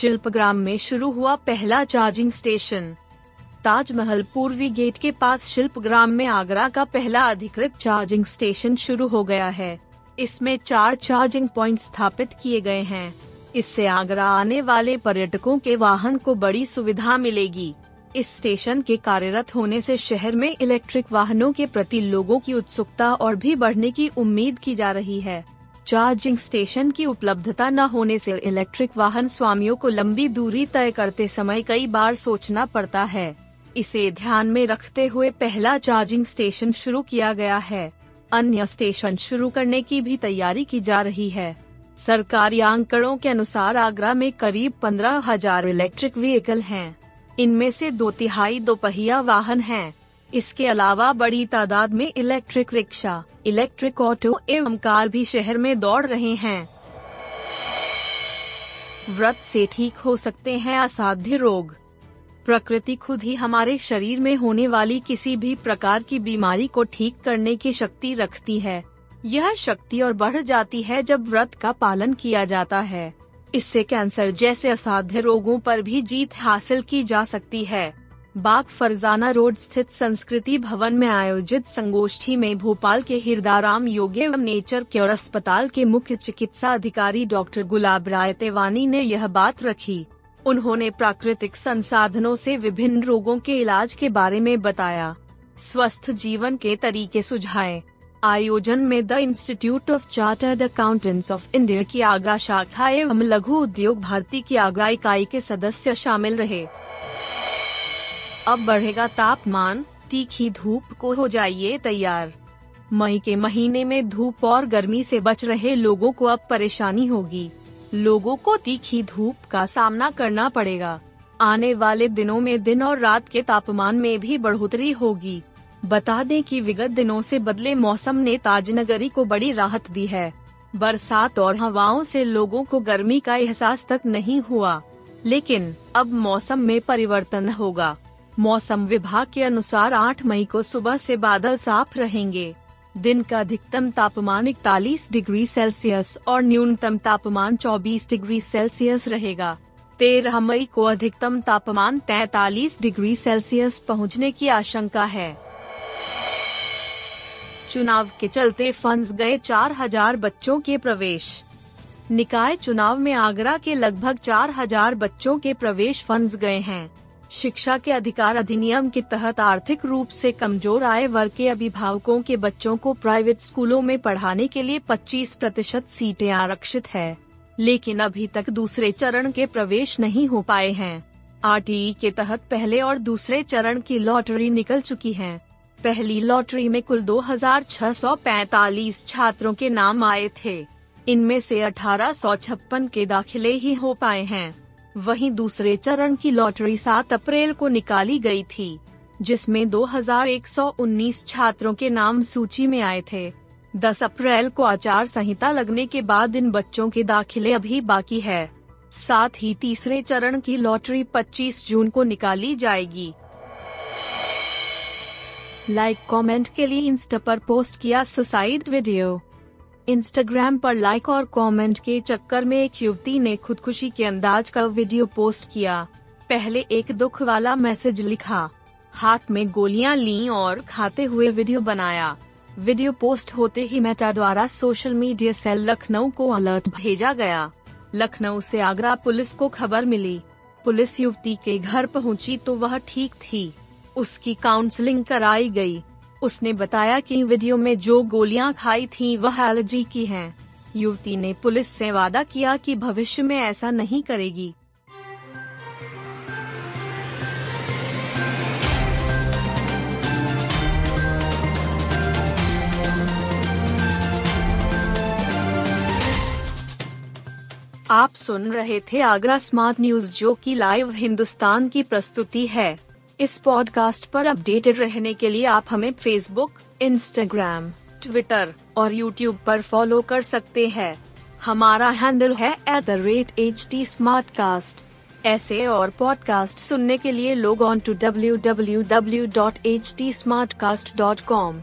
शिल्पग्राम में शुरू हुआ पहला चार्जिंग स्टेशन ताजमहल पूर्वी गेट के पास शिल्पग्राम में आगरा का पहला अधिकृत चार्जिंग स्टेशन शुरू हो गया है। इसमें चार चार्जिंग पॉइंट स्थापित किए गए हैं। इससे आगरा आने वाले पर्यटकों के वाहन को बड़ी सुविधा मिलेगी। इस स्टेशन के कार्यरत होने से शहर में इलेक्ट्रिक वाहनों के प्रति लोगों की उत्सुकता और भी बढ़ने की उम्मीद की जा रही है। चार्जिंग स्टेशन की उपलब्धता न होने से इलेक्ट्रिक वाहन स्वामियों को लंबी दूरी तय करते समय कई बार सोचना पड़ता है इसे ध्यान में रखते हुए पहला चार्जिंग स्टेशन शुरू किया गया है अन्य स्टेशन शुरू करने की भी तैयारी की जा रही है सरकारी आंकड़ों के अनुसार आगरा में करीब पंद्रह हज़ार इलेक्ट्रिक व्हीकल हैं। इनमें से दो तिहाई दोपहिया वाहन हैं। इसके अलावा बड़ी तादाद में इलेक्ट्रिक रिक्शा, इलेक्ट्रिक ऑटो एवं कार भी शहर में दौड़ रहे हैं। व्रत से ठीक हो सकते हैं असाध्य रोग। प्रकृति खुद ही हमारे शरीर में होने वाली किसी भी प्रकार की बीमारी को ठीक करने की शक्ति रखती है। यह शक्ति और बढ़ जाती है जब व्रत का पालन किया जाता है। इससे कैंसर जैसे असाध्य रोगों पर भी जीत हासिल की जा सकती है। बाग फरजाना रोड स्थित संस्कृति भवन में आयोजित संगोष्ठी में भोपाल के हिरदाराम योग एवं नेचर केयर अस्पताल के मुख्य चिकित्सा अधिकारी डॉक्टर गुलाब राय तेवानी ने यह बात रखी। उन्होंने प्राकृतिक संसाधनों से विभिन्न रोगों के इलाज के बारे में बताया। स्वस्थ जीवन के तरीके सुझाए। आयोजन में the institute of chartered accountants of India की आगरा शाखा एवं लघु उद्योग भारती की आगरा इकाई के सदस्य शामिल रहे। अब बढ़ेगा तापमान, तीखी धूप को हो जाइए तैयार। मई के महीने में धूप और गर्मी से बच रहे लोगों को अब परेशानी होगी। लोगों को तीखी धूप का सामना करना पड़ेगा। आने वाले दिनों में दिन और रात के तापमान में भी बढ़ोतरी होगी। बता दें कि विगत दिनों से बदले मौसम ने ताजनगरी को बड़ी राहत दी है। बरसात और हवाओं से लोगों को गर्मी का एहसास तक नहीं हुआ। लेकिन, अब मौसम में परिवर्तन होगा। मौसम विभाग के अनुसार 8 मई को सुबह से बादल साफ़ रहेंगे। दिन का अधिकतम तापमान 41 डिग्री सेल्सियस और न्यूनतम तापमान 24 डिग्री सेल्सियस रहेगा। तेरह मई को अधिकतम तापमान 43 डिग्री सेल्सियस पहुँचने की आशंका है। चुनाव के चलते फंस गए 4000 बच्चों के प्रवेश। निकाय चुनाव में आगरा के लगभग 4000 बच्चों के प्रवेश फंस गए हैं। शिक्षा के अधिकार अधिनियम के तहत आर्थिक रूप से कमज़ोर आय वर्ग के अभिभावकों के बच्चों को प्राइवेट स्कूलों में पढ़ाने के लिए 25 प्रतिशत सीटें आरक्षित है। लेकिन अभी तक दूसरे चरण के प्रवेश नहीं हो पाए हैं। आरटीई के तहत पहले और दूसरे चरण की लॉटरी निकल चुकी है। पहली लॉटरी में कुल 2,645 छात्रों के नाम आए थे। इनमें से अठारह सौ छप्पन के दाखिले ही हो पाए हैं। वहीं दूसरे चरण की लॉटरी 7 अप्रैल को निकाली गई थी जिसमें 2,119 छात्रों के नाम सूची में आए थे। 10 अप्रैल को आचार संहिता लगने के बाद इन बच्चों के दाखिले अभी बाकी है। साथ ही तीसरे चरण की लॉटरी 25 जून को निकाली जाएगी। लाइक कमेंट के लिए इंस्टा पर पोस्ट किया सुसाइड वीडियो। इंस्टाग्राम पर लाइक और कमेंट के चक्कर में एक युवती ने खुदकुशी के अंदाज का वीडियो पोस्ट किया। पहले एक दुख वाला मैसेज लिखा। हाथ में गोलियाँ ली और खाते हुए वीडियो बनाया। वीडियो पोस्ट होते ही मेटा द्वारा सोशल मीडिया सेल लखनऊ को अलर्ट भेजा गया। लखनऊ से आगरा पुलिस को खबर मिली। पुलिस युवती के घर पहुँची तो वह ठीक थी। उसकी काउंसलिंग कराई गई। उसने बताया कि वीडियो में जो गोलियाँ खाई थीं वह एलर्जी की हैं। युवती ने पुलिस से वादा किया कि भविष्य में ऐसा नहीं करेगी आप सुन रहे थे आगरा स्मार्ट न्यूज़ जो की लाइव हिंदुस्तान की प्रस्तुति है इस पॉडकास्ट पर अपडेटेड रहने के लिए आप हमें फेसबुक इंस्टाग्राम ट्विटर और यूट्यूब पर फॉलो कर सकते हैं। हमारा हैंडल है at the rate H T ऐसे और पॉडकास्ट सुनने के लिए log on to W W W dot H T smart cast dot com